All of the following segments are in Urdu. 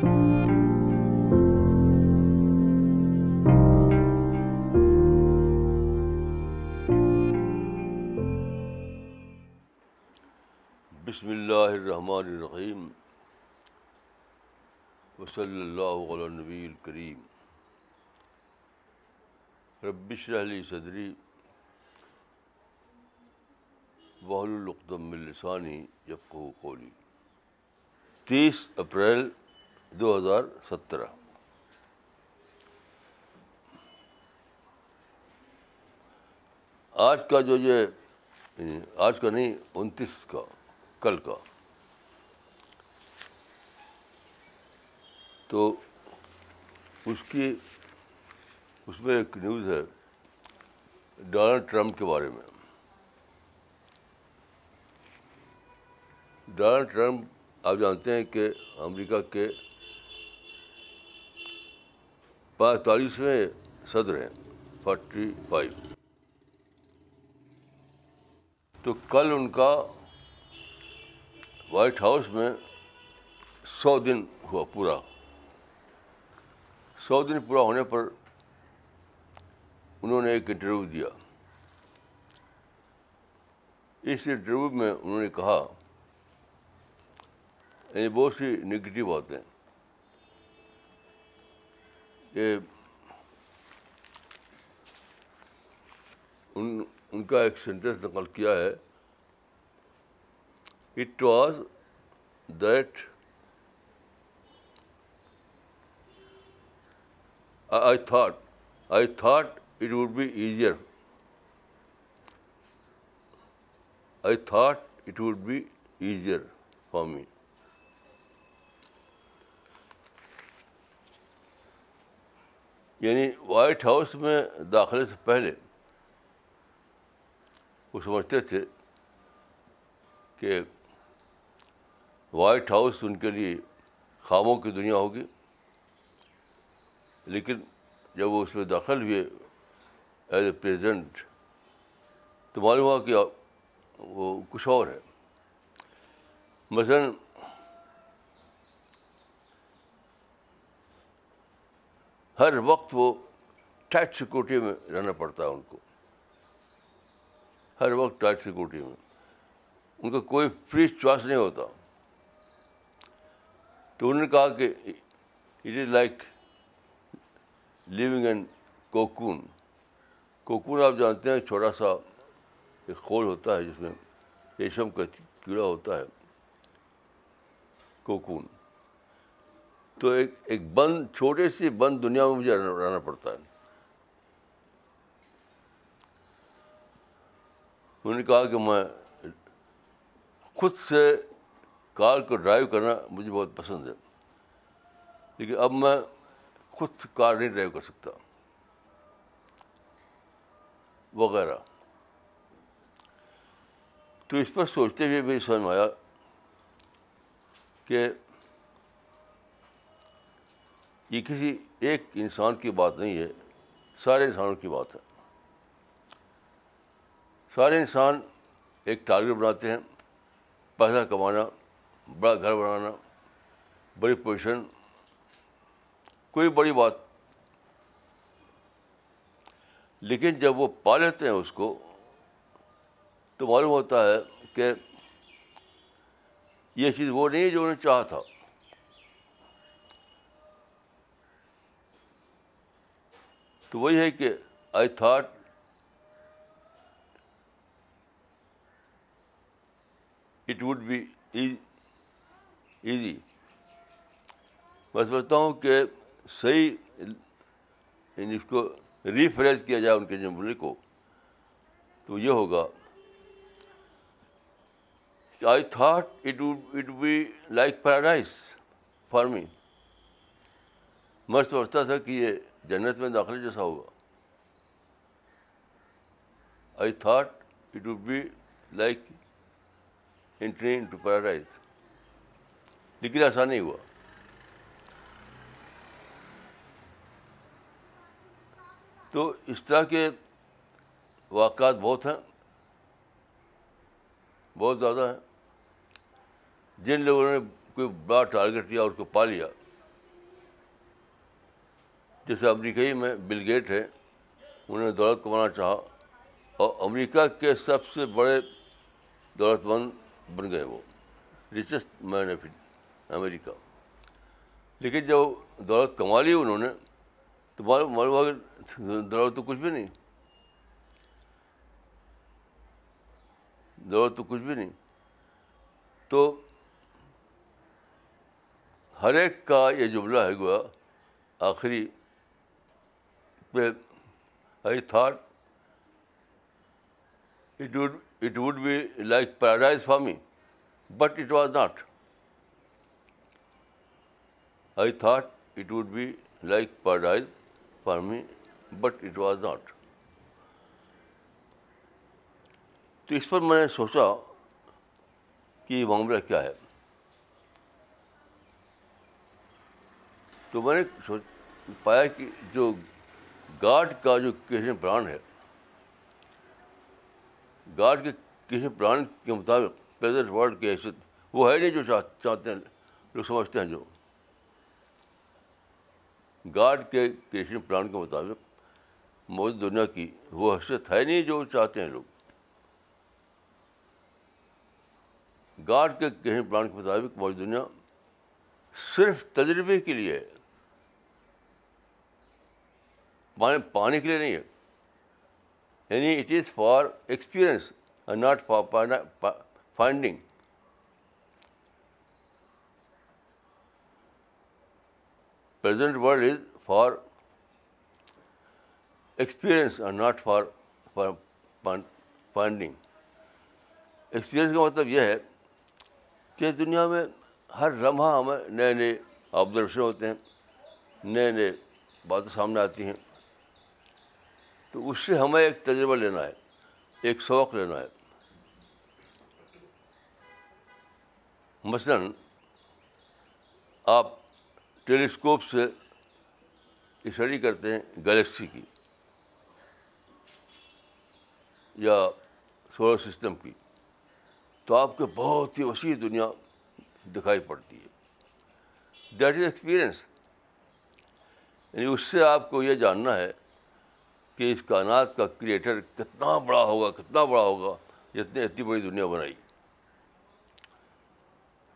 بسم اللہ الرحمن الرحیم وصلی اللہ علیہ نبی الکریم ربش علی صدری وحل القدم السانی یفقہ قولی تیس اپریل دو ہزار سترہ۔ آج کا جو یہ یعنی آج کا نہیں، انتیس کا، کل کا۔ تو اس کی، اس میں ایک نیوز ہے ڈونلڈ ٹرمپ کے بارے میں۔ ڈونلڈ ٹرمپ، آپ جانتے ہیں کہ امریکہ کے پینتالیسویں صدر ہیں فورٹی فائیو تو کل ان کا وائٹ ہاؤس میں سو دن ہوا پورا۔ سو دن پورا ہونے پر انہوں نے ایک انٹرویو دیا۔ اس انٹرویو میں انہوں نے کہا یعنی بہت سی نگیٹو باتیں۔ کہ ان ان کا ایک سینٹینس نقل کیا ہے۔ It was that I thought I thought it would be easier I thought it would be easier for me یعنی وائٹ ہاؤس میں داخلے سے پہلے وہ سمجھتے تھے کہ وائٹ ہاؤس ان کے لیے خوابوں کی دنیا ہوگی، لیکن جب وہ اس میں داخل ہوئے ایز اے پریزیڈنٹ تو معلوم ہوا کہ وہ کچھ اور ہے۔ مثلاً ہر وقت وہ ٹائٹ سیکورٹی میں رہنا پڑتا ہے ان کو۔ ہر وقت ٹائٹ سیکورٹی میں۔ ان کا کوئی فری چوائس نہیں ہوتا۔ تو انہوں نے کہا کہ it is like living an cocoon cocoon آپ جانتے ہیں، چھوٹا سا ایک خول ہوتا ہے جس میں ریشم کا کیڑا ہوتا ہے۔ کوکون تو ایک ایک بند، چھوٹے سی بند دنیا میں مجھے رہنا پڑتا ہے۔ انہوں نے کہا کہ میں خود سے کار کو ڈرائیو کرنا مجھے بہت پسند ہے، لیکن اب میں خود کار نہیں ڈرائیو کر سکتا۔ وغیرہ۔ تو اس پر سوچتے ہوئے بھی سمجھ میں آیا کہ یہ کسی ایک انسان کی بات نہیں ہے، سارے انسانوں کی بات ہے۔ سارے انسان ایک ٹارگیٹ بناتے ہیں، پیسہ کمانا، بڑا گھر بنانا، بڑی پوزیشن۔ کوئی بڑی بات۔ لیکن جب وہ پا لیتے ہیں اس کو، تو معلوم ہوتا ہے کہ یہ چیز وہ نہیں جو انہیں چاہا تھا۔ تو وہی ہے کہ I thought it would be easy میں سمجھتا ہوں کہ صحیح یعنی اس کو ریفریز کیا جائے ان کے جملے کو، تو یہ ہوگا کہ I thought it would it be like paradise for me میں سمجھتا تھا کہ یہ جنت میں داخلے جیسا ہوگا۔ I thought it would be like entry into paradise لیکن ایسا نہیں ہوا۔ تو اس طرح کے واقعات بہت ہیں، بہت زیادہ ہیں۔ جن لوگوں نے کوئی بڑا ٹارگیٹ لیا اور اس کو پا لیا جیسے امریکہ میں بل گیٹ ہے، انہوں نے دولت کمانا چاہا اور امریکہ کے سب سے بڑے دولت مند بن گئے وہ ریچسٹ مین آف امریکہ لیکن جب دولت کما لی انہوں نے، تو معلوم معلوم دولت تو کچھ بھی نہیں۔ دولت تو کچھ بھی نہیں۔ تو ہر ایک کا یہ جملہ ہے گوا آخری پہ I thought it would it would be like paradise for me but it was not I thought it would be like paradise for me but it was not تو اس پر میں نے سوچا کہ یہ معاملہ کیا ہے؟ تو میں نے سوچ، پایا کہ جو گاڈ کا جو کسی پران ہے، گاڈ کے کسی پران کے مطابق پریزنٹ ورلڈ کی حیثیت، وہ ہے نہیں جو چاہتے ہیں، لوگ سمجھتے ہیں جو۔ گاڈ کے کرشن پلان کے مطابق موجود دنیا کی وہ حیثیت ہے نہیں جو چاہتے ہیں لوگ۔ گاڈ کے کہیں پلان کے مطابق موجود دنیا صرف تجربے کے لیے ہے۔ پانی پانی کے لیے نہیں ہے۔ یعنی it is for experience not for finding present world is for experience اور not for for finding experience کا مطلب یہ ہے کہ دنیا میں ہر لمحہ ہمیں نئے نئے آبزرویشن ہوتے ہیں، نئے نئے باتیں سامنے آتی ہیں۔ تو اس سے ہمیں ایک تجربہ لینا ہے، ایک شوق لینا ہے۔ مثلاً آپ ٹیلیسکوپ سے اسٹڈی کرتے ہیں گلیکسی کی یا سولر سسٹم کی، تو آپ کو بہت ہی وسیع دنیا دکھائی پڑتی ہے۔ دیٹ از ایکسپیرئنس یعنی اس سے آپ کو یہ جاننا ہے کہ اس کائنات کا کریٹر کتنا بڑا ہوگا، کتنا بڑا ہوگا جتنے اتنی بڑی دنیا بنائی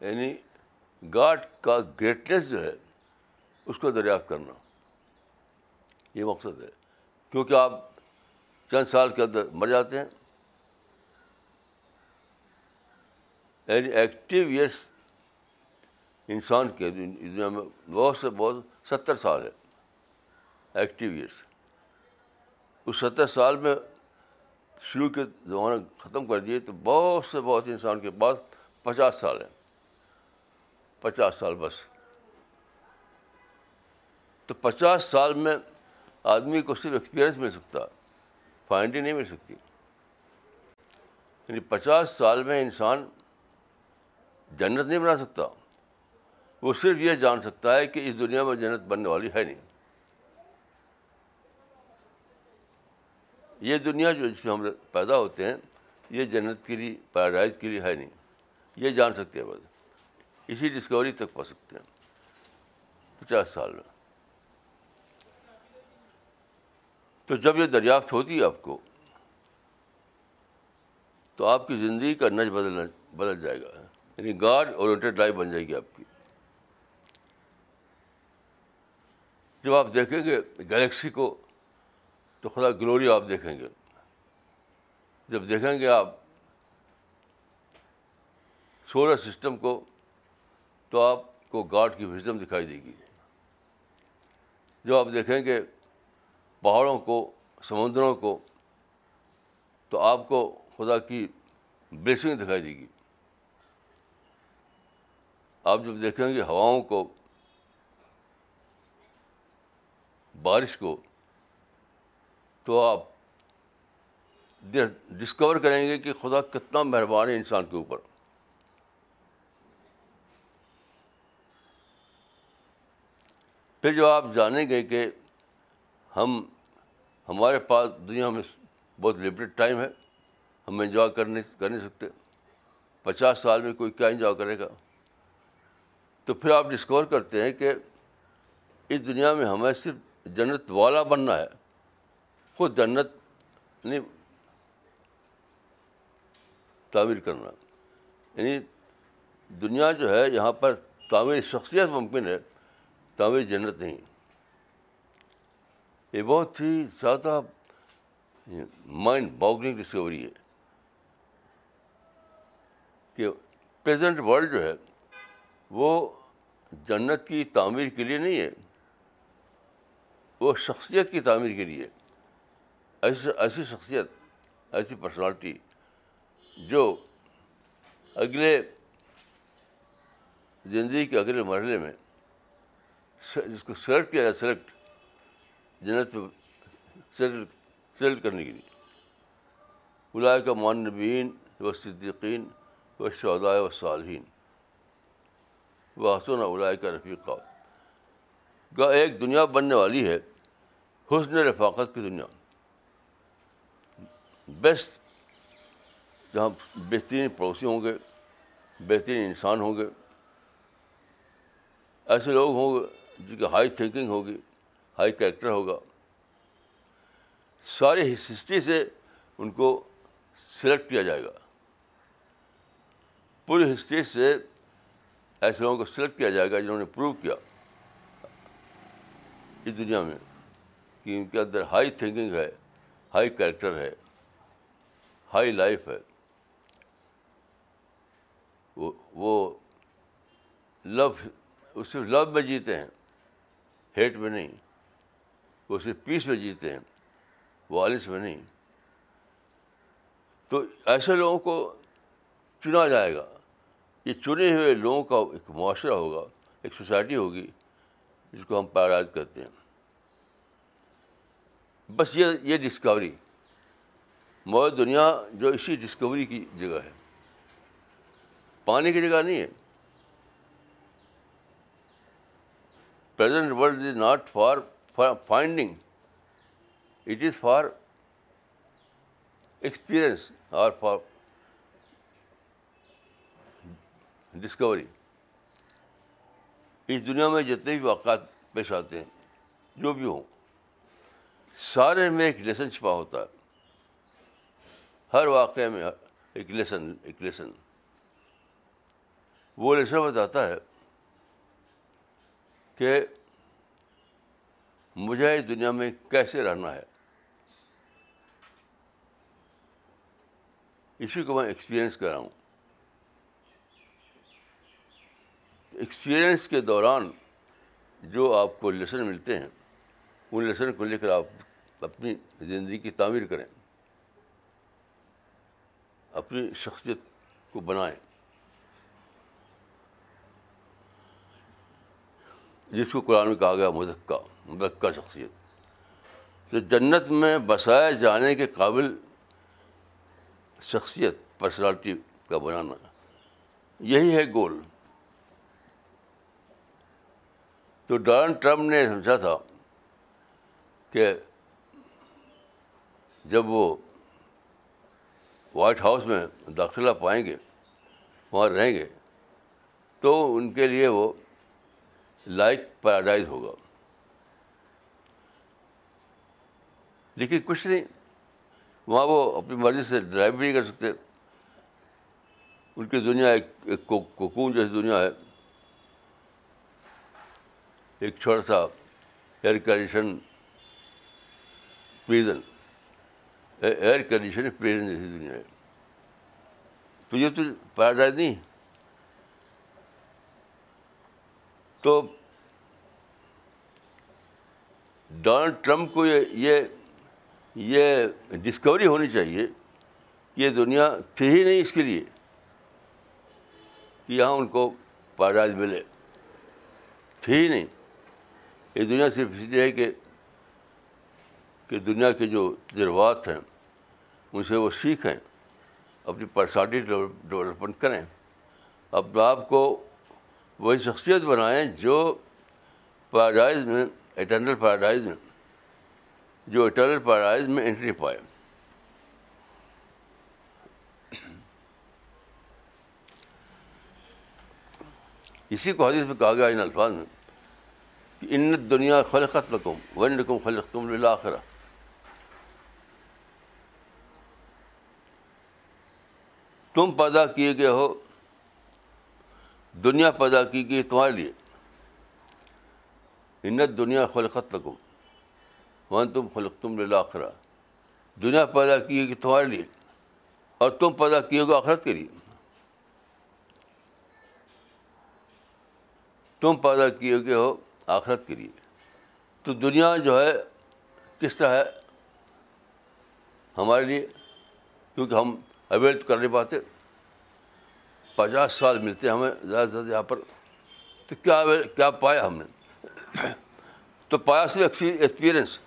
یعنی گاڈ کا گریٹنیس جو ہے، اس کو دریافت کرنا، یہ مقصد ہے۔ کیونکہ آپ چند سال کے اندر مر جاتے ہیں۔ یعنی ایکٹیو ایئرس انسان کے دنیا میں بہت سے بہت ستر سال ہے۔ ایکٹیو ایئرس اس ستر سال میں شروع کے زمانہ ختم کر دیے تو بہت سے بہت انسان کے پاس پچاس سال ہیں۔ پچاس سال بس۔ تو پچاس سال میں آدمی کو صرف ایکسپیرئنس مل سکتا فائنڈنگ نہیں مل سکتی۔ یعنی پچاس سال میں انسان جنت نہیں بنا سکتا، وہ صرف یہ جان سکتا ہے کہ اس دنیا میں جنت بننے والی ہے نہیں۔ یہ دنیا جو جس میں ہم پیدا ہوتے ہیں، یہ جنت کے لیے پیراڈائز کے لیے ہے نہیں۔ یہ جان سکتے ہیں بس۔ اسی ڈسکوری تک پا سکتے ہیں۔ پچاس سال میں۔ تو جب یہ دریافت ہوتی ہے آپ کو، تو آپ کی زندگی کا نج بدلنا، بدل جائے گا۔ یعنی گاڈ اورینٹیڈ لائف بن جائے گی آپ کی۔ جب آپ دیکھیں گے گلیکسی کو تو خدا گلوری آپ دیکھیں گے۔ جب دیکھیں گے آپ سولر سسٹم کو، تو آپ کو گاڈ کی وزڈم دکھائی دے گی۔ جب آپ دیکھیں گے پہاڑوں کو، سمندروں کو، تو آپ کو خدا کی بلیسنگ دکھائی دے گی۔ آپ جب دیکھیں گے ہواؤں کو، بارش کو تو آپ ڈسکور کریں گے کہ خدا کتنا مہربان ہے انسان کے اوپر۔ پھر جو آپ جانیں گے کہ ہم ہمارے پاس دنیا میں بہت لمیٹڈ ٹائم ہے، ہم انجوائے کر نہیں کر نہیں سکتے۔ پچاس سال میں کوئی کیا انجوائے کرے گا؟ تو پھر آپ ڈسکور کرتے ہیں کہ اس دنیا میں ہمیں صرف جنت والا بننا ہے۔ خود جنت نہیں تعمیر کرنا۔ یعنی دنیا جو ہے، یہاں پر تعمیر شخصیت ممکن ہے، تعمیر جنت نہیں۔ یہ بہت ہی زیادہ مائنڈ باگنگ ڈسکوری ہے کہ پریزنٹ ورلڈ جو ہے، وہ جنت کی تعمیر کے لیے نہیں ہے، وہ شخصیت کی تعمیر کے لیے۔ ایسی ایسی شخصیت، ایسی پرسنالٹی جو اگلے زندگی کے اگلے مرحلے میں جس کو سلیکٹ کیا جائے سلیکٹ جنت سلیکٹ سلیکٹ کرنے کے لیے۔ بلائے کا مان نبین و صدیقین و شہدائے و صالحین۔ وہ حسن اولائے کا رفیقہ۔ کا ایک دنیا بننے والی ہے، حسن رفاقت کی دنیا۔ بیسٹ جہاں بہترین پڑوسی ہوں گے، بہترین انسان ہوں گے، ایسے لوگ ہوں گے جن کی ہائی تھنکنگ ہوگی ہائی کریکٹر ہوگا۔ ساری ہسٹری سے ان کو سلیکٹ کیا جائے گا۔ پوری ہسٹری سے ایسے لوگوں کو سلیکٹ کیا جائے گا جنہوں نے پروو کیا اس دنیا میں کہ ان کے اندر ہائی تھنکنگ ہے ہائی کریکٹر ہے۔ ہائی لائف ہے۔ وہ وہ لو وہ صرف لو میں جیتے ہیں، ہیٹ میں نہیں، وہ صرف پیس میں جیتے ہیں وائلنس میں نہیں۔ تو ایسے لوگوں کو چنا جائے گا۔ یہ چنے ہوئے لوگوں کا ایک معاشرہ ہوگا، ایک سوسائٹی ہوگی، جس کو ہم پیراڈائز کرتے ہیں۔ بس یہ یہ ڈسکوری موجود دنیا جو اسی ڈسکوری کی جگہ ہے۔ پانی کی جگہ نہیں ہے۔ Present world is not for finding it is for experience اور فار ڈسکوری اس دنیا میں جتنے بھی واقعات پیش آتے ہیں، جو بھی ہوں، سارے میں ایک لیسن چھپا ہوتا ہے۔ ہر واقعے میں ایک لیسن ایک لیسن وہ لیسن بتاتا ہے کہ مجھے اس دنیا میں کیسے رہنا ہے۔ اسی کو میں ایکسپیرئنس کر رہا ہوں۔ ایکسپیرئنس کے دوران جو آپ کو لیسن ملتے ہیں، ان لیسن کو لے کر آپ اپنی زندگی کی تعمیر کریں۔ اپنی شخصیت کو بنائیں۔ جس کو قرآن میں کہا گیا مذکہ مذکہ شخصیت۔ تو جنت میں بسائے جانے کے قابل شخصیت پرسنالٹی کا بنانا۔ یہی ہے گول تو ڈونلڈ ٹرمپ نے سمجھا تھا کہ جب وہ وائٹ ہاؤس میں داخلہ پائیں گے، وہاں رہیں گے، تو ان کے لیے وہ لائک پیراڈائز ہوگا۔ لیکن کچھ نہیں، وہاں وہ اپنی مرضی سے ڈرائیو بھی نہیں کر سکتے۔ ان کی دنیا ایک کوکون جیسی دنیا ہے۔ ایک چھوٹا سا air condition prison air condition prison جیسی دنیا ہے تو یہ تو پیراڈائز نہیں تو ڈونلڈ ٹرمپ کو یہ یہ ڈسکوری ہونی چاہیے کہ یہ دنیا تھی ہی نہیں اس کے لیے کہ یہاں ان کو پیراڈائز ملے تھی ہی نہیں یہ دنیا صرف اس لیے ہے کہ کہ دنیا کے جو تجربات ہیں ان سے وہ سیکھیں، اپنی پرسنالٹی ڈیولپمنٹ کریں، اپنے آپ کو وہی شخصیت بنائیں جو پیراڈائز میں اٹرنل پیراڈائز میں، جو اٹرنل پیراڈائز میں انٹری پائے۔ اسی کو حدیث میں کہا گیا ان الفاظ میں، کہ ان دنیا خلقت لکم ون رقم خلق تم لآخرہ تم پیدا کیے گئے ہو، دنیا پیدا کی گئی تمہارے لیے۔ انت دنیا خلقت لکم ون تم خلق تم لآخرہ دنیا پیدا کی گئی تمہارے لیے اور تم پیدا کیے گے آخرت کے لیے۔ تم پیدا کیے گئے ہو آخرت کے لیے۔ تو دنیا جو ہے، کس طرح ہے؟ ہمارے لیے، کیونکہ ہم اویل کر نہیں پاتے پچاس سال ملتے ہمیں، زیادہ سے زیادہ یہاں پر۔ تو کیا کیا پایا ہم نے؟ تو پایا صرف ایکسپیرئنس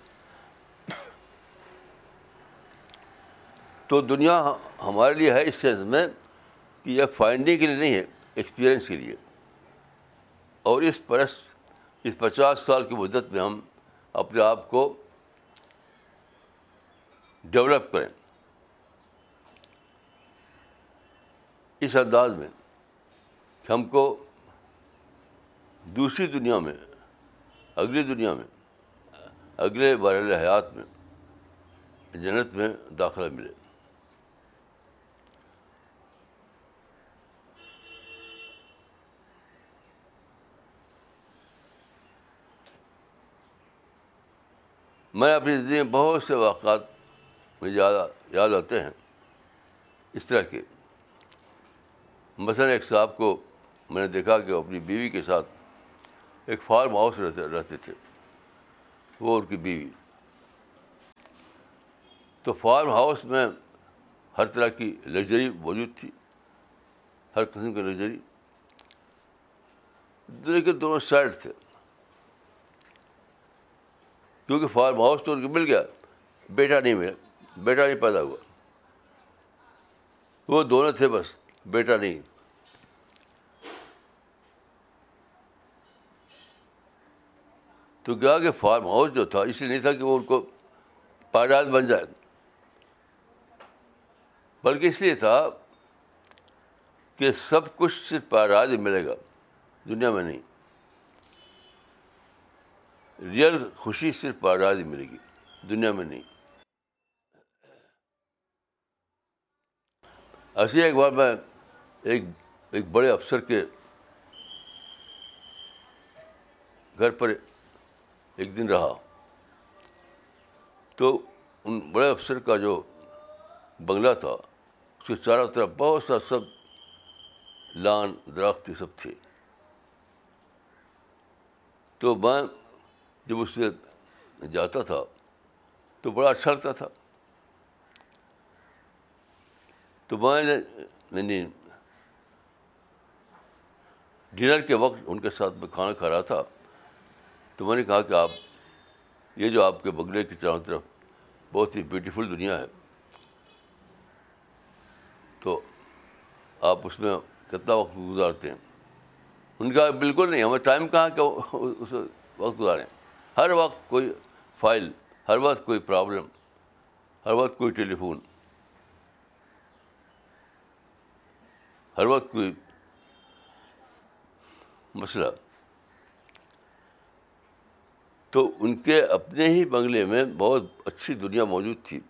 تو دنیا ہمارے لیے ہے اس سینس میں کہ یہ فائنڈنگ کے لیے نہیں ہے ایکسپیرئنس کے لیے۔ اور اس پرس، اس پچاس سال کی مدت میں ہم اپنے آپ کو ڈیولپ کریں۔ اس انداز میں کہ ہم کو دوسری دنیا میں، اگلی دنیا میں، اگلے بار حیات میں، جنت میں داخلہ ملے۔ میں اپنی زندگی میں بہت سے واقعات مجھے یاد آتے ہیں۔ اس طرح کے مثلاً ایک صاحب کو میں نے دیکھا کہ وہ اپنی بیوی کے ساتھ ایک فارم ہاؤس رہتے رہتے تھے۔ وہ اور کی بیوی۔ تو فارم ہاؤس میں ہر طرح کی لگژری موجود تھی۔ ہر قسم کی لگژری۔ دنیا کے دونوں سائڈ تھے۔ کیونکہ فارم ہاؤس تو ان کو مل گیا۔ بیٹا نہیں ملا۔ بیٹا نہیں پیدا ہوا۔ وہ دونوں تھے بس۔ بیٹا نہیں۔ تو کیا کہ فارم ہاؤس جو تھا، اس لیے نہیں تھا کہ وہ ان کو پائیداد بن جائے۔ بلکہ اس لیے تھا کہ سب کچھ صرف پائیداد ملے گا، دنیا میں نہیں۔ ریئل خوشی صرف پائیداد ملے گی، دنیا میں نہیں۔ ایسے ایک بار میں ایک ایک بڑے افسر کے گھر پر ایک دن رہا۔ تو ان بڑے افسر کا جو بنگلہ تھا، اس کے چاروں طرف بہت سا سب لان درخت یہ سب تھے۔ تو میں جب اس سے جاتا تھا، تو بڑا اچھا لگتا تھا۔ تو میں نے یعنی ڈنر کے وقت ان کے ساتھ میں کھانا کھا رہا تھا۔ تو میں نے کہا کہ آپ، یہ جو آپ کے بنگلے کی چاروں طرف بہت ہی بیوٹیفل دنیا ہے، تو آپ اس میں کتنا وقت گزارتے ہیں؟ ان کا بالکل نہیں، ہمیں ٹائم کہاں کہ اس وقت گزاریں؟ ہر وقت کوئی فائل ہر وقت کوئی پرابلم ہر وقت کوئی ٹیلی فون ہر وقت کوئی مسئلہ۔ تو ان کے اپنے ہی بنگلے میں بہت اچھی دنیا موجود تھی۔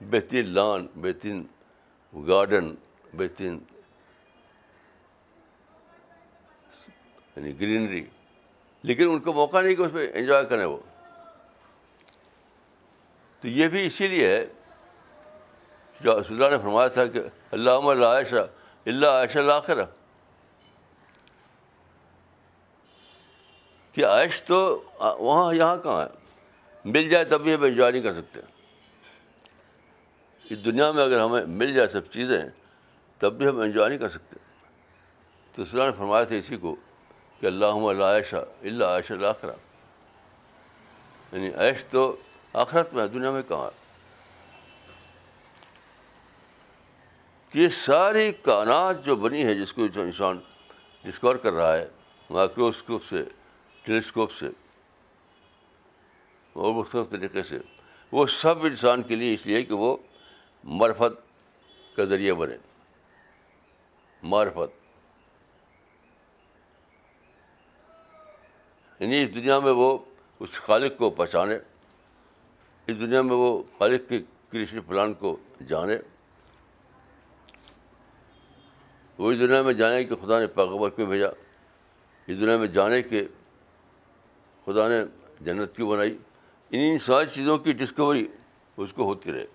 بہترین لان، بہترین گارڈن، بہترین یعنی گرینری، لیکن ان کو موقع نہیں کہ اس پہ انجوائے کریں وہ۔ تو یہ بھی اسی لیے ہے۔ جو رسول اللہ نے فرمایا تھا کہ اللہ اللہ عائشہ اللہ عائشہ الآخرہ کہ عائش تو وہاں یہاں کہاں ہے؟ مل جائے تب بھی ہم انجوائے نہیں کر سکتے۔ اس دنیا میں اگر ہمیں مل جائے سب چیزیں، تب بھی ہم انجوائے نہیں کر سکتے۔ تو اللہ نے فرمایا تھا اسی کو کہ اللہ اللہ عائشہ اللہ عائشہ الآخرہ یعنی عیش تو آخرت میں ہے، دنیا میں کہاں یہ ساری کائنات جو بنی ہے جس کو جو انسان ڈسکور کر رہا ہے، مائکروسکوپ سے ٹیلیسکوپ سے اور مختلف طریقے سے۔ وہ سب انسان کے لیے اس لیے کہ وہ مرفت کا ذریعہ بنے۔ معرفت۔ یعنی اس دنیا میں وہ اس خالق کو پہچانے، اس دنیا میں وہ خالق کے کرشن پلان کو جانے۔ وہ اس دنیا میں جانے کہ خدا نے پیغبر کیوں بھیجا؟ اس دنیا میں جانے کہ خدا نے جنت کیوں بنائی؟ ان ساری چیزوں کی ڈسکوری اس کو ہوتی رہے۔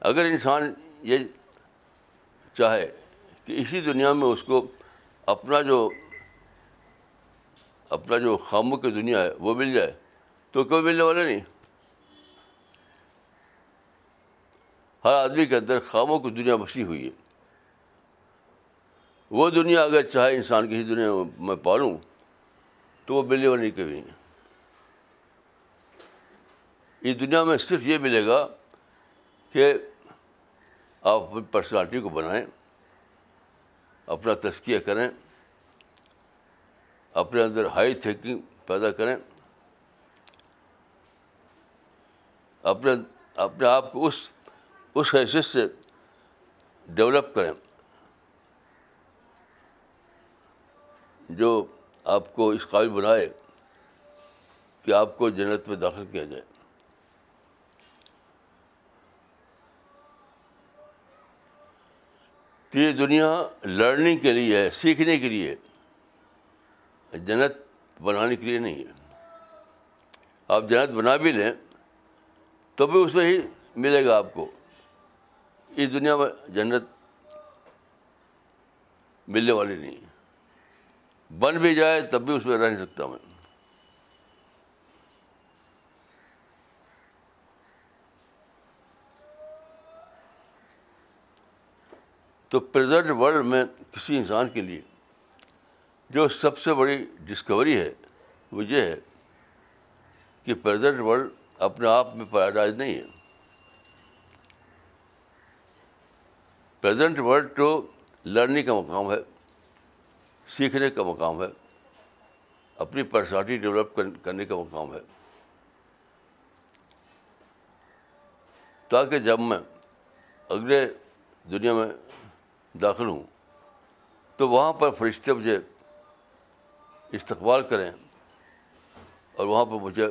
اگر انسان یہ چاہے کہ اسی دنیا میں اس کو اپنا جو اپنا جو خاموں کی دنیا ہے وہ مل جائے، تو کیوں ملنے والا نہیں۔ ہر آدمی کے اندر خاموں کی دنیا بسی ہوئی ہے۔ وہ دنیا اگر چاہے انسان کسی دنیا میں پالوں، تو وہ ملنے والی کبھی۔ نہیں اس دنیا میں صرف یہ ملے گا کہ آپ اپنی پرسنالٹی کو بنائیں، اپنا تزکیہ کریں، اپنے اندر ہائی تھنکنگ پیدا کریں، اپنے اپنے آپ کو اس اس حیثیت سے ڈیولپ کریں۔ جو آپ کو اس قابل بنائے کہ آپ کو جنت میں داخل کیا جائے۔ تو یہ دنیا لرننگ کے لیے ہے، سیکھنے کے لیے۔ جنت بنانے کے لیے نہیں ہے۔ آپ جنت بنا بھی لیں تو بھی اس میں ہی ملے گا آپ کو۔ اس دنیا میں جنت ملنے والی نہیں ہے۔ بن بھی جائے تب بھی اس میں رہ نہیں سکتا میں۔ تو پریزنٹ ورلڈ میں کسی انسان کے لیے جو سب سے بڑی ڈسکوری ہے، وہ یہ ہے کہ پریزنٹ ورلڈ اپنے آپ میں پیراڈائز نہیں ہے۔ پریزنٹ ورلڈ تو لرننگ کا مقام ہے۔ سیکھنے کا مقام ہے، اپنی پرسنالٹی ڈیولپ کرنے کا مقام ہے۔ تاکہ جب میں اگلے دنیا میں داخل ہوں، تو وہاں پر فرشتے مجھے استقبال کریں اور وہاں پر مجھے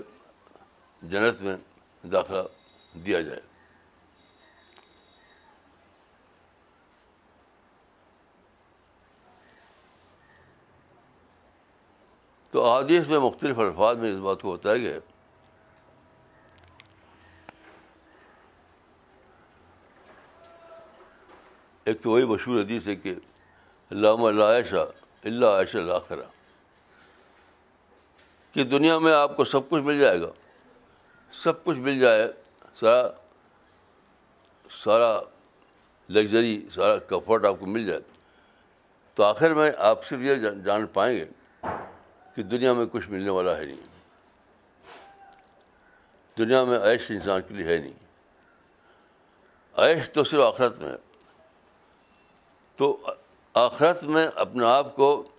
جنت میں داخلہ دیا جائے۔ تو حادیث میں مختلف الفاظ میں اس بات کو بتایا گیا ایک تو وہی مشہور حدیث ہے کہ علامہ اللہ عائشہ اللہ عائشہ الآخرہ کہ دنیا میں آپ کو سب کچھ مل جائے گا۔ سب کچھ مل جائے، سارا سارا لگژری، سارا کمفرٹ آپ کو مل جائے۔ تو آخر میں آپ صرف یہ جان پائیں گے۔ کہ دنیا میں کچھ ملنے والا ہے نہیں۔ دنیا میں عیش انسان کے لیے ہے نہیں۔ عیش تو صرف آخرت میں ہے۔ تو آخرت میں اپنے آپ کو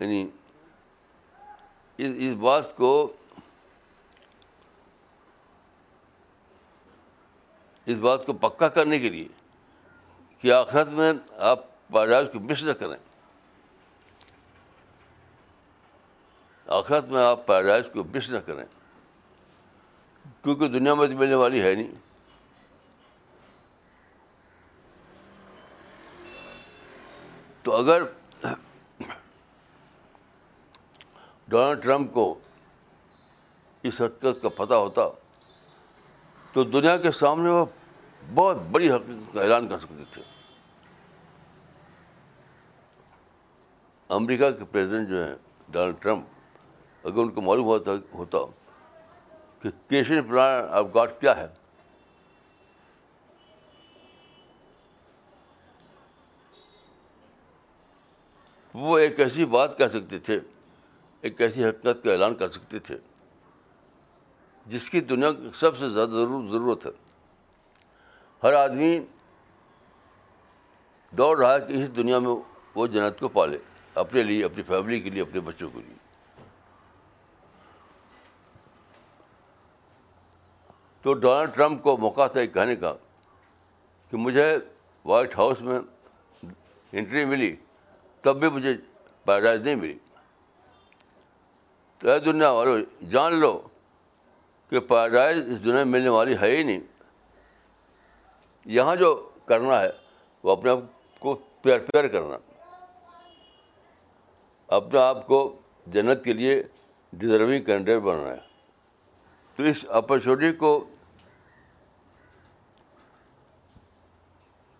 یعنی اس بات کو، اس بات کو پکا کرنے کے لیے کہ آخرت میں آپ پیدائش کو مس نہ کریں۔ آخرت میں آپ پیدائش کو مس نہ کریں۔ کیونکہ دنیا میں تو ملنے والی ہے نہیں۔ تو اگر ڈونلڈ ٹرمپ کو اس حقیقت کا پتہ ہوتا، تو دنیا کے سامنے وہ بہت بڑی حقیقت کا اعلان کر سکتے تھے۔ امریکہ کے پریزیڈنٹ جو ہیں، ڈونلڈ ٹرمپ اگر ان کو معلوم ہوتا ہوتا کہ کیشن پلان آف گاڈ کیا ہے۔ وہ ایک ایسی بات کہہ سکتے تھے، ایک ایسی حقیقت کا اعلان کر سکتے تھے، جس کی دنیا کی سب سے زیادہ ضرور ضرورت ہے۔ ہر آدمی دوڑ رہا ہے کہ اس دنیا میں وہ جنت کو پالے، اپنے لیے، اپنی فیملی کے لیے، اپنے بچوں کے لیے۔ تو ڈونلڈ ٹرمپ کو موقع تھا ایک کہنے کا کہ مجھے وائٹ ہاؤس میں انٹری ملی، تب بھی مجھے پیراڈائز نہیں ملی۔ تو اے دنیا والو، جان لو کہ پیراڈائز اس دنیا میں ملنے والی ہے ہی نہیں۔ یہاں جو کرنا ہے، وہ اپنے آپ کو پیار پیار کرنا۔ اپنے آپ کو جنت کے لیے ڈیزرونگ کینڈیڈیٹ بننا ہے۔ تو اس اپرچونیٹی کو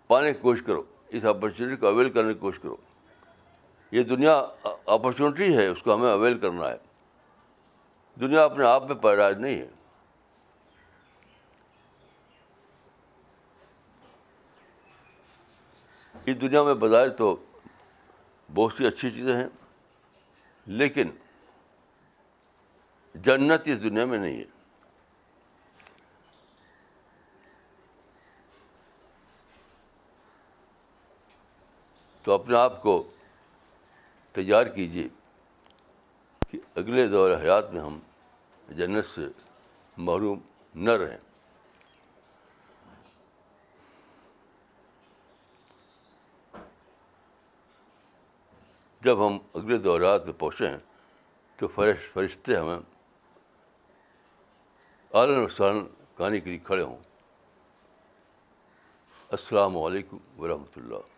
پانے کی کوشش کرو، اس اپرچونیٹی کو اویل کرنے کی کوشش کرو۔ یہ دنیا اپرچونیٹی ہے، اس کو ہمیں اویل کرنا ہے۔ دنیا اپنے آپ میں پیراج نہیں ہے۔ اس دنیا میں بظاہر تو بہت سی اچھی چیزیں ہیں، لیکن جنت اس دنیا میں نہیں ہے۔ تو اپنے آپ کو تیار کیجیے کہ اگلے دور حیات میں ہم جنت سے محروم نہ رہیں۔ جب ہم اگلے دورات میں پہنچے ہیں تو فرش فرشتے ہمیں عالم نقصان کہانی کے لیے کھڑے ہوں۔ السلام علیکم ورحمۃ اللہ۔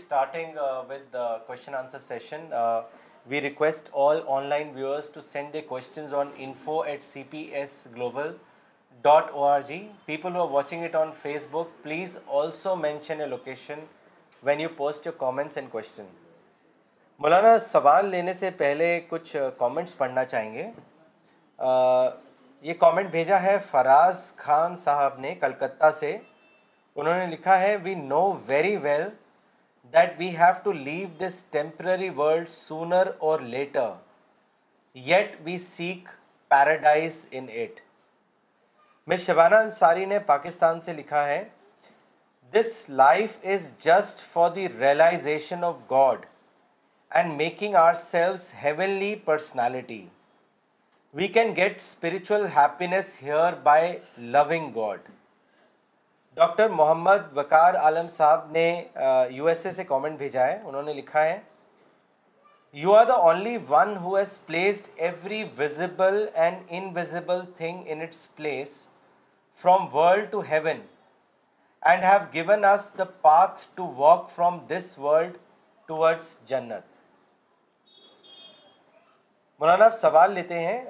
Starting uh, with the question answer session. Uh, we request all online viewers to send their questions on info at cpsglobal.org. People who are watching it on Facebook, please also mention a location when you post your comments and question. مولانا سوال لینے سے پہلے کچھ کامنٹس پڑھنا چاہیں گے یہ کامنٹ بھیجا ہے فراز خان صاحب نے کلکتہ سے انہوں نے لکھا ہے we know very well that we have to leave this temporary world sooner or later yet we seek paradise in it mister Shabana Ansari نے پاکستان سے لکھا ہے this life is just for the realisation of God and making ourselves heavenly personality we can get spiritual happiness here by loving God doctor Mohammad Waqar Alam sahib نے یو ایس اے سے کامنٹ بھیجا ہے، انہوں نے لکھا ہے you are the only one who has placed every visible and invisible thing in its place from world to heaven and have given us the path to walk from this world towards jannat Maulana, آپ سوال لیتے ہیں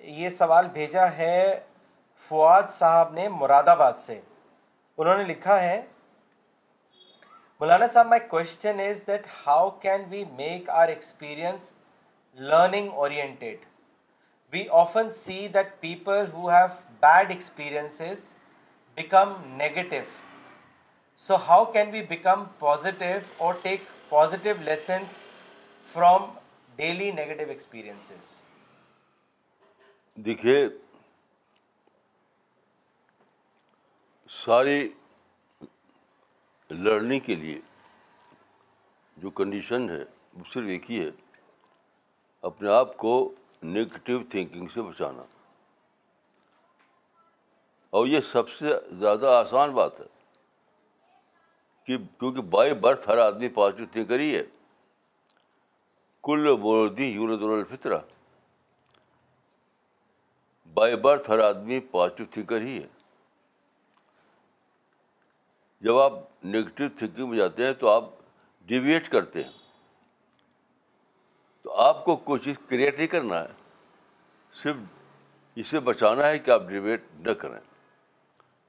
یہ سوال بھیجا ہے فواد صاحب نے مراد آباد سے۔ انہوں نے لکھا ہے، Maulana sahib my question is that how can we make our experience learning oriented we often see that people who have bad experiences become negative so how can we become positive اور take positive lessons from daily negative experiences دیکھیے ساری لڑنے کے لیے جو کنڈیشن ہے، وہ صرف ایک ہی ہے، اپنے آپ کو نگیٹو تھنکنگ سے بچانا۔ اور یہ سب سے زیادہ آسان بات ہے کہ کیونکہ بائی برتھ ہر آدمی پازیٹیو تھنکر ہی ہے۔ کل بوردی یورد الفطرہ۔ بائی برتھ ہر آدمی پازیٹیو تھنکر ہی ہے۔ جب آپ نگیٹو تھنکنگ میں جاتے ہیں تو آپ ڈیویٹ کرتے ہیں۔ تو آپ کو کوئی چیز کریٹ نہیں کرنا ہے۔ صرف اسے بچانا ہے کہ آپ ڈیویٹ نہ کریں۔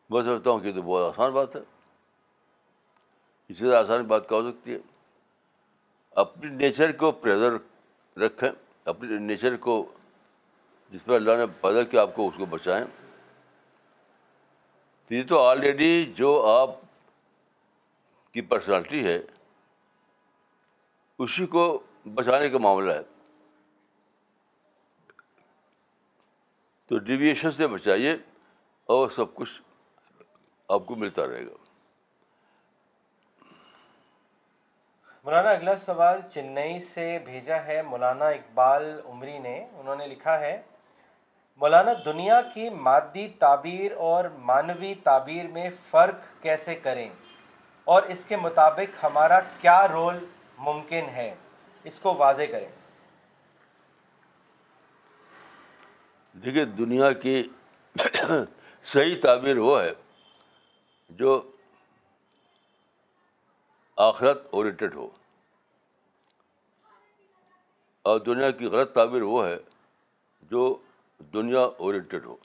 میں سمجھتا ہوں کہ تو بہت آسان بات ہے۔ اس سے آسان بات کیا ہو سکتی ہے؟ اپنی نیچر کو پریزر رکھیں۔ اپنی نیچر کو جس پر اللہ نے پیدا کیا آپ کو اس کو بچائیں۔ تو یہ تو آلریڈی جو آپ کی پرسنالٹی ہے، اسی کو بچانے کا معاملہ ہے۔ تو ڈیویشن سے بچائیے اور سب کچھ آپ کو ملتا رہے گا۔ مولانا، اگلا سوال چنئی سے بھیجا ہے مولانا اقبال عمری نے۔ انہوں نے لکھا ہے، مولانا، دنیا کی مادی تعبیر اور مانوی تعبیر میں فرق کیسے کریں؟ اور اس کے مطابق ہمارا کیا رول ممکن ہے؟ اس کو واضح کریں۔ دیکھیے، دنیا کی صحیح تعبیر وہ ہے جو آخرت اورینٹیڈ ہو۔ اور دنیا کی غلط تعبیر وہ ہے جو دنیا اورینٹیڈ ہو۔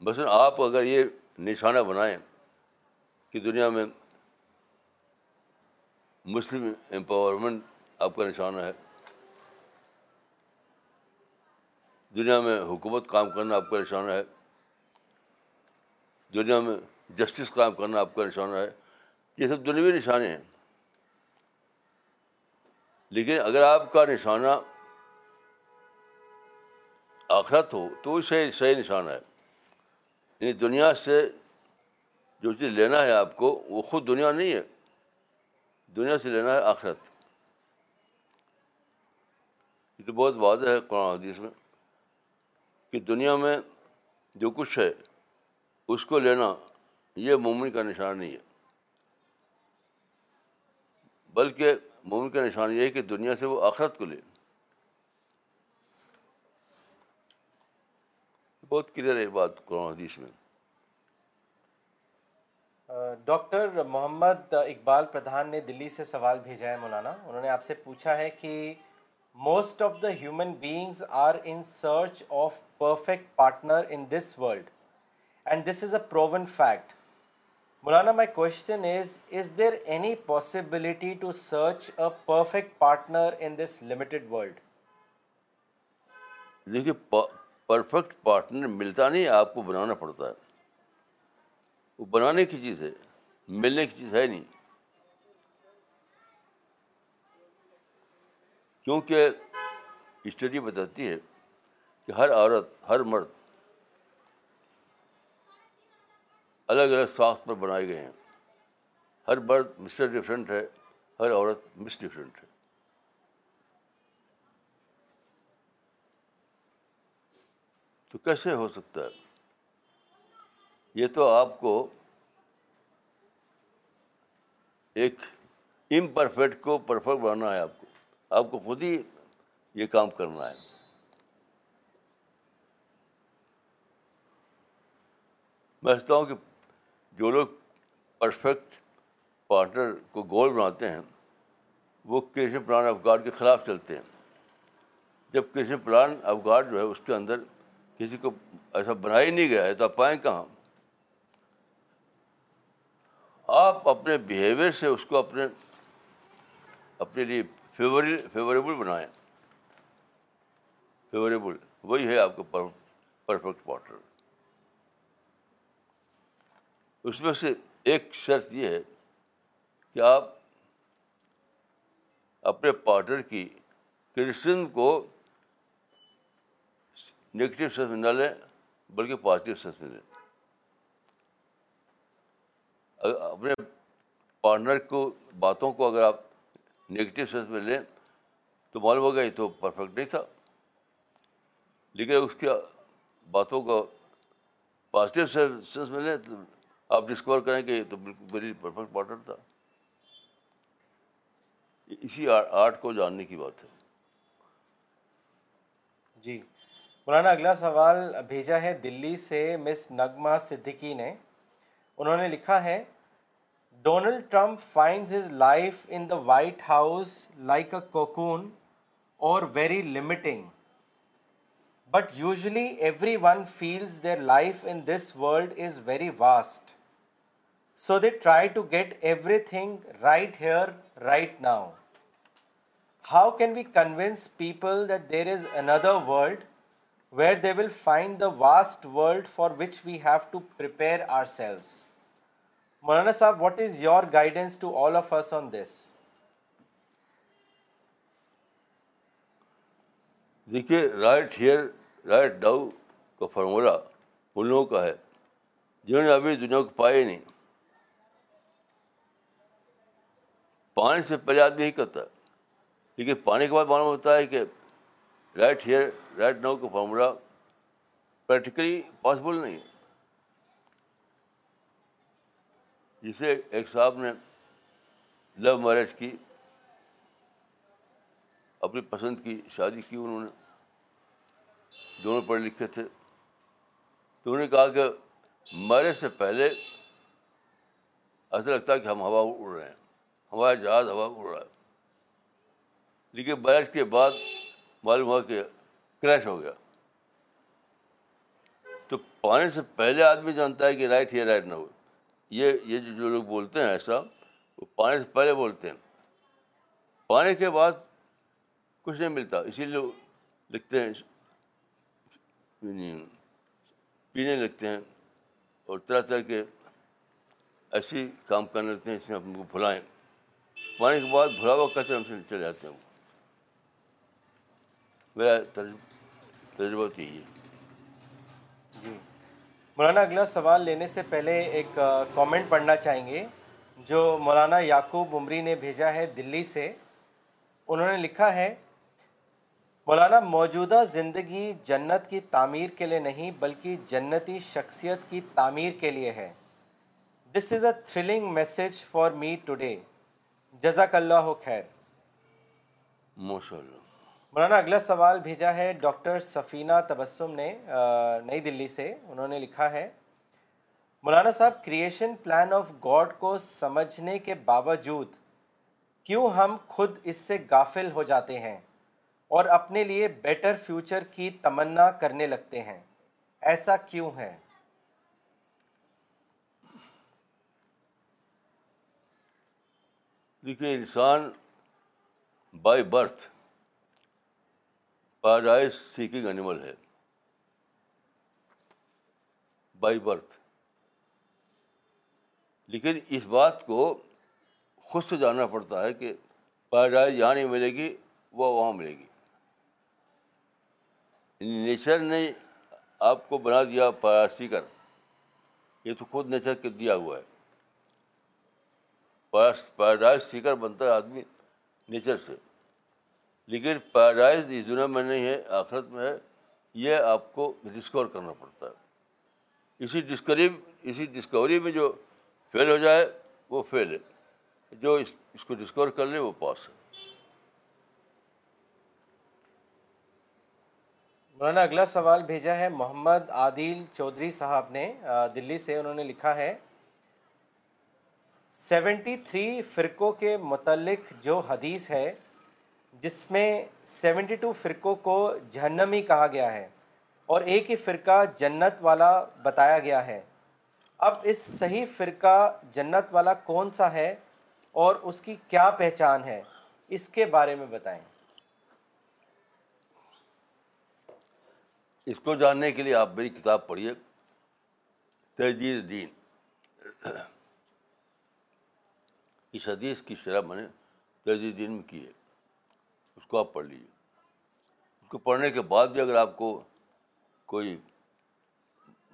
مثلاً آپ اگر یہ نشانہ بنائیں کہ دنیا میں مسلم امپاورمنٹ آپ کا نشانہ ہے۔ دنیا میں حکومت کام کرنا آپ کا نشانہ ہے۔ دنیا میں جسٹس کام کرنا آپ کا نشانہ ہے۔ یہ سب دنیاوی نشانے ہیں۔ لیکن اگر آپ کا نشانہ آخرت ہو تو وہ صحیح صحیح نشانہ ہے۔ یعنی دنیا سے جو چیز لینا ہے آپ کو، وہ خود دنیا نہیں ہے۔ دنیا سے لینا ہے آخرت۔ یہ تو بہت واضح ہے قرآن حدیث میں کہ دنیا میں جو کچھ ہے، اس کو لینا یہ مومن کا نشان نہیں ہے۔ بلکہ مومن کا نشان یہ ہے کہ دنیا سے وہ آخرت کو لے۔ بہت کلیئر ہے بات قرآن حدیث میں۔ ڈاکٹر محمد اقبال پردھان نے دلی سے سوال بھیجا ہے مولانا۔ انہوں نے آپ سے پوچھا ہے کہ most of the human beings are in search of perfect partner in this world and this is a proven fact Maulana my question is is there any possibility to search a perfect partner in this limited world دیکھیے پرفیکٹ پارٹنر ملتا نہیں، آپ کو بنانا پڑتا ہے۔ وہ بنانے کی چیز ہے، ملنے کی چیز ہے نہیں۔ کیونکہ اسٹڈی بتاتی ہے کہ ہر عورت، ہر مرد الگ الگ ساخت پر بنائے گئے ہیں۔ ہر مرد مسٹر ڈفرینٹ ہے، ہر عورت مس ڈفرینٹ ہے۔ تو کیسے ہو سکتا ہے؟ یہ تو آپ کو ایک امپرفیکٹ کو پرفیکٹ بنانا ہے آپ کو۔ آپ کو خود ہی یہ کام کرنا ہے۔ میں سمجھتا ہوں کہ جو لوگ پرفیکٹ پارٹنر کو گول بناتے ہیں، وہ کرشن پلان آف گاڈ کے خلاف چلتے ہیں۔ جب کرشن پلان آف گاڈ جو ہے، اس کے اندر کسی کو ایسا بنا ہی نہیں گیا ہے تو آپ پائیں کہاں؟ آپ اپنے بیہیویئر سے اس کو اپنے اپنے لیے فیوریبل بنائیں۔ فیوریبل وہی ہے آپ کا پرفیکٹ پارٹنر اس میں سے ایک شرط یہ ہے کہ آپ اپنے پارٹنر کی کرسچن کو نگیٹو سینس میں نہ لیں، بلکہ پازیٹیو سینس میں لیں۔ اپنے پارٹنر کو، باتوں کو اگر آپ نگیٹو سینس میں لیں، تو معلوم ہوگا یہ تو پرفیکٹ نہیں تھا۔ لیکن اس کی باتوں کو پازیٹیو سینس میں لیں، تو آپ ڈسکور کریں کہ یہ تو بالکل ویری پرفیکٹ پارٹنر تھا۔ اسی آرٹ کو جاننے کی بات ہے۔ جی۔ مولانا اگلا سوال بھیجا ہے دلی سے مس نگما صدیقی نے۔ انہوں نے لکھا ہے Donald Trump finds his life in the White House like a cocoon اور very limiting but usually everyone feels their life in this world is very vast. So they try to get everything right here, right now. How can we convince people that there is another where they will find the vast world for which we have to prepare ourselves Maulana sahib what is your guidance to all of us on this دیکھیے رائٹ ہیئر رائٹ ڈاؤ کا فارمولا ان لوگوں کا ہے۔ جنہوں نے ابھی دنیا کو پائے نہیں۔ پانی سے پہلے آدمی ہی کرتا ہے۔ لیکن پانی کے بعد معلوم ہوتا ہے کہ رائٹ ہیئر رائٹ ناؤ کا فارمولا پریکٹیکلی پاسبل نہیں ہے۔ جسے ایک صاحب نے لو میرج کی، اپنی پسند کی شادی کی انہوں نے، دونوں پڑھے لکھے تھے۔ تو انہوں نے کہا کہ میرج سے پہلے ایسا لگتا ہے کہ ہم ہوا اڑ رہے ہیں۔ ہمارا جہاز ہوا اڑ رہا ہے۔ لیکن میرج کے بعد معلوم ہوا کہ کریش ہو گیا۔ تو پانے سے پہلے آدمی جانتا ہے کہ رائٹ ہی رائٹ نہ ہو۔ یہ یہ جو لوگ بولتے ہیں ایسا، وہ پانے سے پہلے بولتے ہیں۔ پانے کے بعد کچھ نہیں ملتا، اسی لیے لکھتے ہیں یعنی پینے لگتے ہیں اور طرح طرح کے ایسی کام کرنے لگتے ہیں، اس میں اپنے کو بھلائیں۔ پانے کے بعد بھلا ہوا کچرے ہم سے چلے جاتے ہیں؟ میرا تجربہ تو یہی ہے جی۔ مولانا اگلا سوال لینے سے پہلے ایک کامنٹ پڑھنا چاہیں گے۔ جو مولانا یعقوب عمری نے بھیجا ہے دلی سے انہوں نے لکھا ہے مولانا موجودہ زندگی جنت کی تعمیر کے لیے نہیں بلکہ جنتی شخصیت کی تعمیر کے لیے ہے۔ This is a thrilling message for me today جزاک اللہ خیر۔ ماشاء اللہ مولانا، اگلا سوال بھیجا ہے ڈاکٹر سفینہ تبسم نے نئی دلی سے، انہوں نے لکھا ہے۔ مولانا صاحب کریشن پلان آف گاڈ کو سمجھنے کے باوجود کیوں ہم خود اس سے غافل ہو جاتے ہیں اور اپنے لیے بیٹر فیوچر کی تمنا کرنے لگتے ہیں؟ ایسا کیوں ہے؟ دیکھیے، انسان by birth paradise seeking animal ہے۔ By birth. لیکن اس بات کو خود سے جاننا پڑتا ہے کہ پیراڈائز یہاں نہیں ملے گی، وہ وہاں ملے گی۔ یعنی نیچر نے آپ کو بنا دیا پیرا سیکر یہ تو خود نیچر کے دیا ہوا ہے۔ پیراڈائز سیکر بنتا ہے آدمی نیچر سے۔ لیکن پیراڈائز اس دنیا میں نہیں ہے، آخرت میں ہے۔ یہ آپ کو ڈسکور کرنا پڑتا ہے۔ اسی ڈسکوری اسی ڈسکوری میں جو فیل ہو جائے، وہ فیل ہے۔ جو اس اس کو ڈسکور کر لے، وہ پاس ہے۔ مولانا، اگلا سوال بھیجا ہے۔ محمد عادل چودھری صاحب نے دلی سے انہوں نے لکھا ہے سیونٹی تھری فرقوں کے متعلق جو حدیث ہے جس میں سیونٹی ٹو فرقوں کو جہنمی کہا گیا ہے اور ایک ہی فرقہ جنت والا بتایا گیا ہے۔ اب اس صحیح فرقہ جنت والا کون سا ہے اور اس کی کیا پہچان ہے؟ اس کے بارے میں بتائیں۔ اس کو جاننے کے لیے آپ میری کتاب پڑھیے۔ تجدید دین اس حدیث کی شرح میں نے تجدید دین میں کی ہے۔ کو آپ پڑھ لیجیے اس کو پڑھنے کے بعد بھی اگر آپ کو کوئی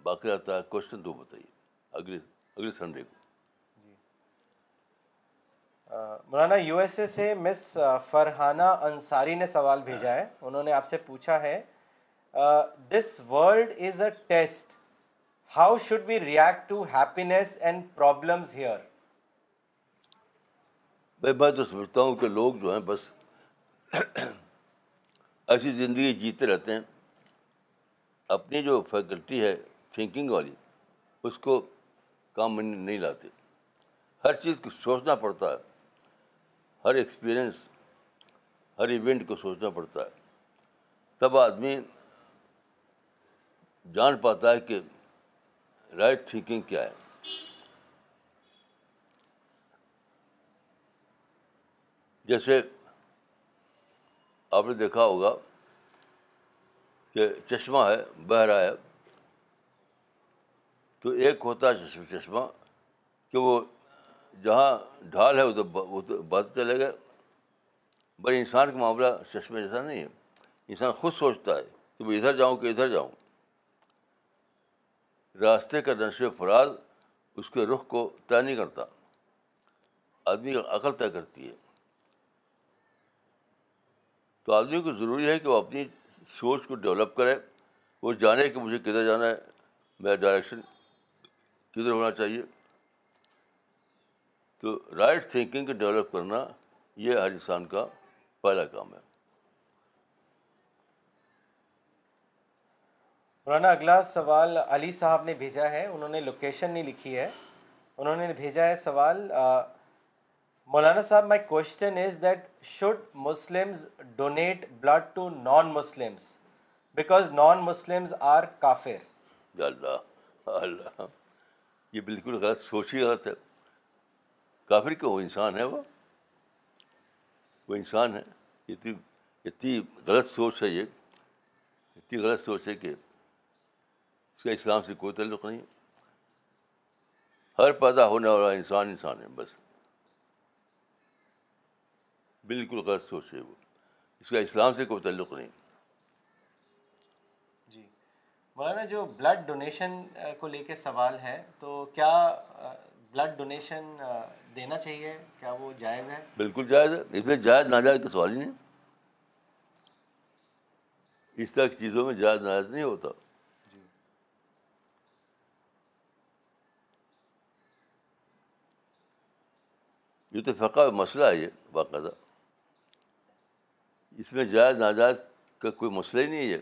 باقی رہتا ہے کوشچن تو بتائیے۔ اگلے اگلے سنڈے کو۔ جی۔ مولانا یو ایس اے سے مس فرحانہ انصاری نے سوال بھیجا ہے۔ انہوں نے آپ سے پوچھا ہے this world is a test how should be react to happiness and problems here بھائی میں تو سمجھتا ہوں کہ لوگ جو ہیں بس ایسی زندگی جیتے رہتے ہیں۔ اپنی جو فیکلٹی ہے تھنکنگ والی، اس کو کام میں نہیں لاتے۔ ہر چیز کو سوچنا پڑتا ہے۔ ہر ایکسپیرئنس ہر ایونٹ کو سوچنا پڑتا ہے۔ تب آدمی جان پاتا ہے کہ رائٹ تھنکنگ کیا ہے۔ جیسے آپ نے دیکھا ہوگا کہ چشمہ ہے بہ رہا ہے۔ تو ایک ہوتا ہے چشمہ کہ وہ جہاں ڈھال ہے، ادھر بات چلے گئے۔ بھائی انسان کا معاملہ چشمے جیسا نہیں ہے۔ انسان خود سوچتا ہے کہ میں ادھر جاؤں کہ ادھر جاؤں۔ راستے کا نشر فراز اس کے رخ کو طے نہیں کرتا۔ آدمی کا عقل طے کرتی ہے۔ تو آدمی کو ضروری ہے کہ وہ اپنی سوچ کو ڈیولپ کرے، وہ جانے کہ مجھے کدھر جانا ہے، میرا ڈائریکشن کدھر ہونا چاہیے۔ تو رائٹ تھنکنگ کو ڈیولپ کرنا یہ ہر انسان کا پہلا کام ہے۔ مولانا، اگلا سوال علی صاحب نے بھیجا ہے، انہوں نے لوکیشن نہیں لکھی ہے۔ انہوں نے بھیجا ہے سوال Maulana sahib my question is that should Muslims donate blood to non Muslims because non Muslims are kafir اللہ اللہ، یہ بالکل غلط سوچ ہی غلط ہے۔ کافر کیوں؟ وہ انسان ہے وہ۔ وہ انسان ہے۔ اتنی اتنی غلط سوچ ہے یہ۔ اتنی غلط سوچ ہے کہ اس کا اسلام سے کوئی تعلق نہیں۔ ہر پیدا ہونے والا انسان انسان ہے، بس۔ بالکل غلط سوچ ہے وہ۔ اس کا اسلام سے کوئی تعلق نہیں۔ جی۔ مولانا جو بلڈ ڈونیشن کو لے کے سوال ہے تو کیا بلڈ ڈونیشن دینا چاہیے؟ کیا وہ جائز ہے؟ بالکل جائز ہے۔ اس میں جائز ناجائز کا سوال ہی نہیں۔ اس طرح کی چیزوں میں جائز ناجائز نہیں ہوتا۔ یہ تو فقہ مسئلہ ہے یہ باقاعدہ۔ اس میں جائز ناجائز کا کوئی مسئلہ ہی نہیں ہے۔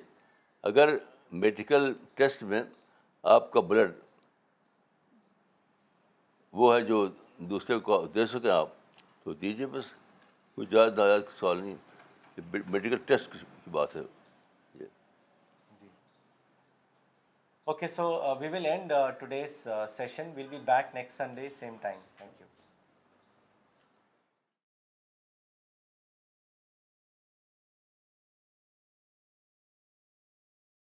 اگر میڈیکل ٹیسٹ میں آپ کا بلڈ وہ ہے جو دوسرے کو دے سکیں آپ، تو دیجیے بس، کوئی جائز ناجائز کا سوال نہیں میڈیکل ٹیسٹ کی بات ہے۔ Okay so we will end today's session will be back next Sunday same time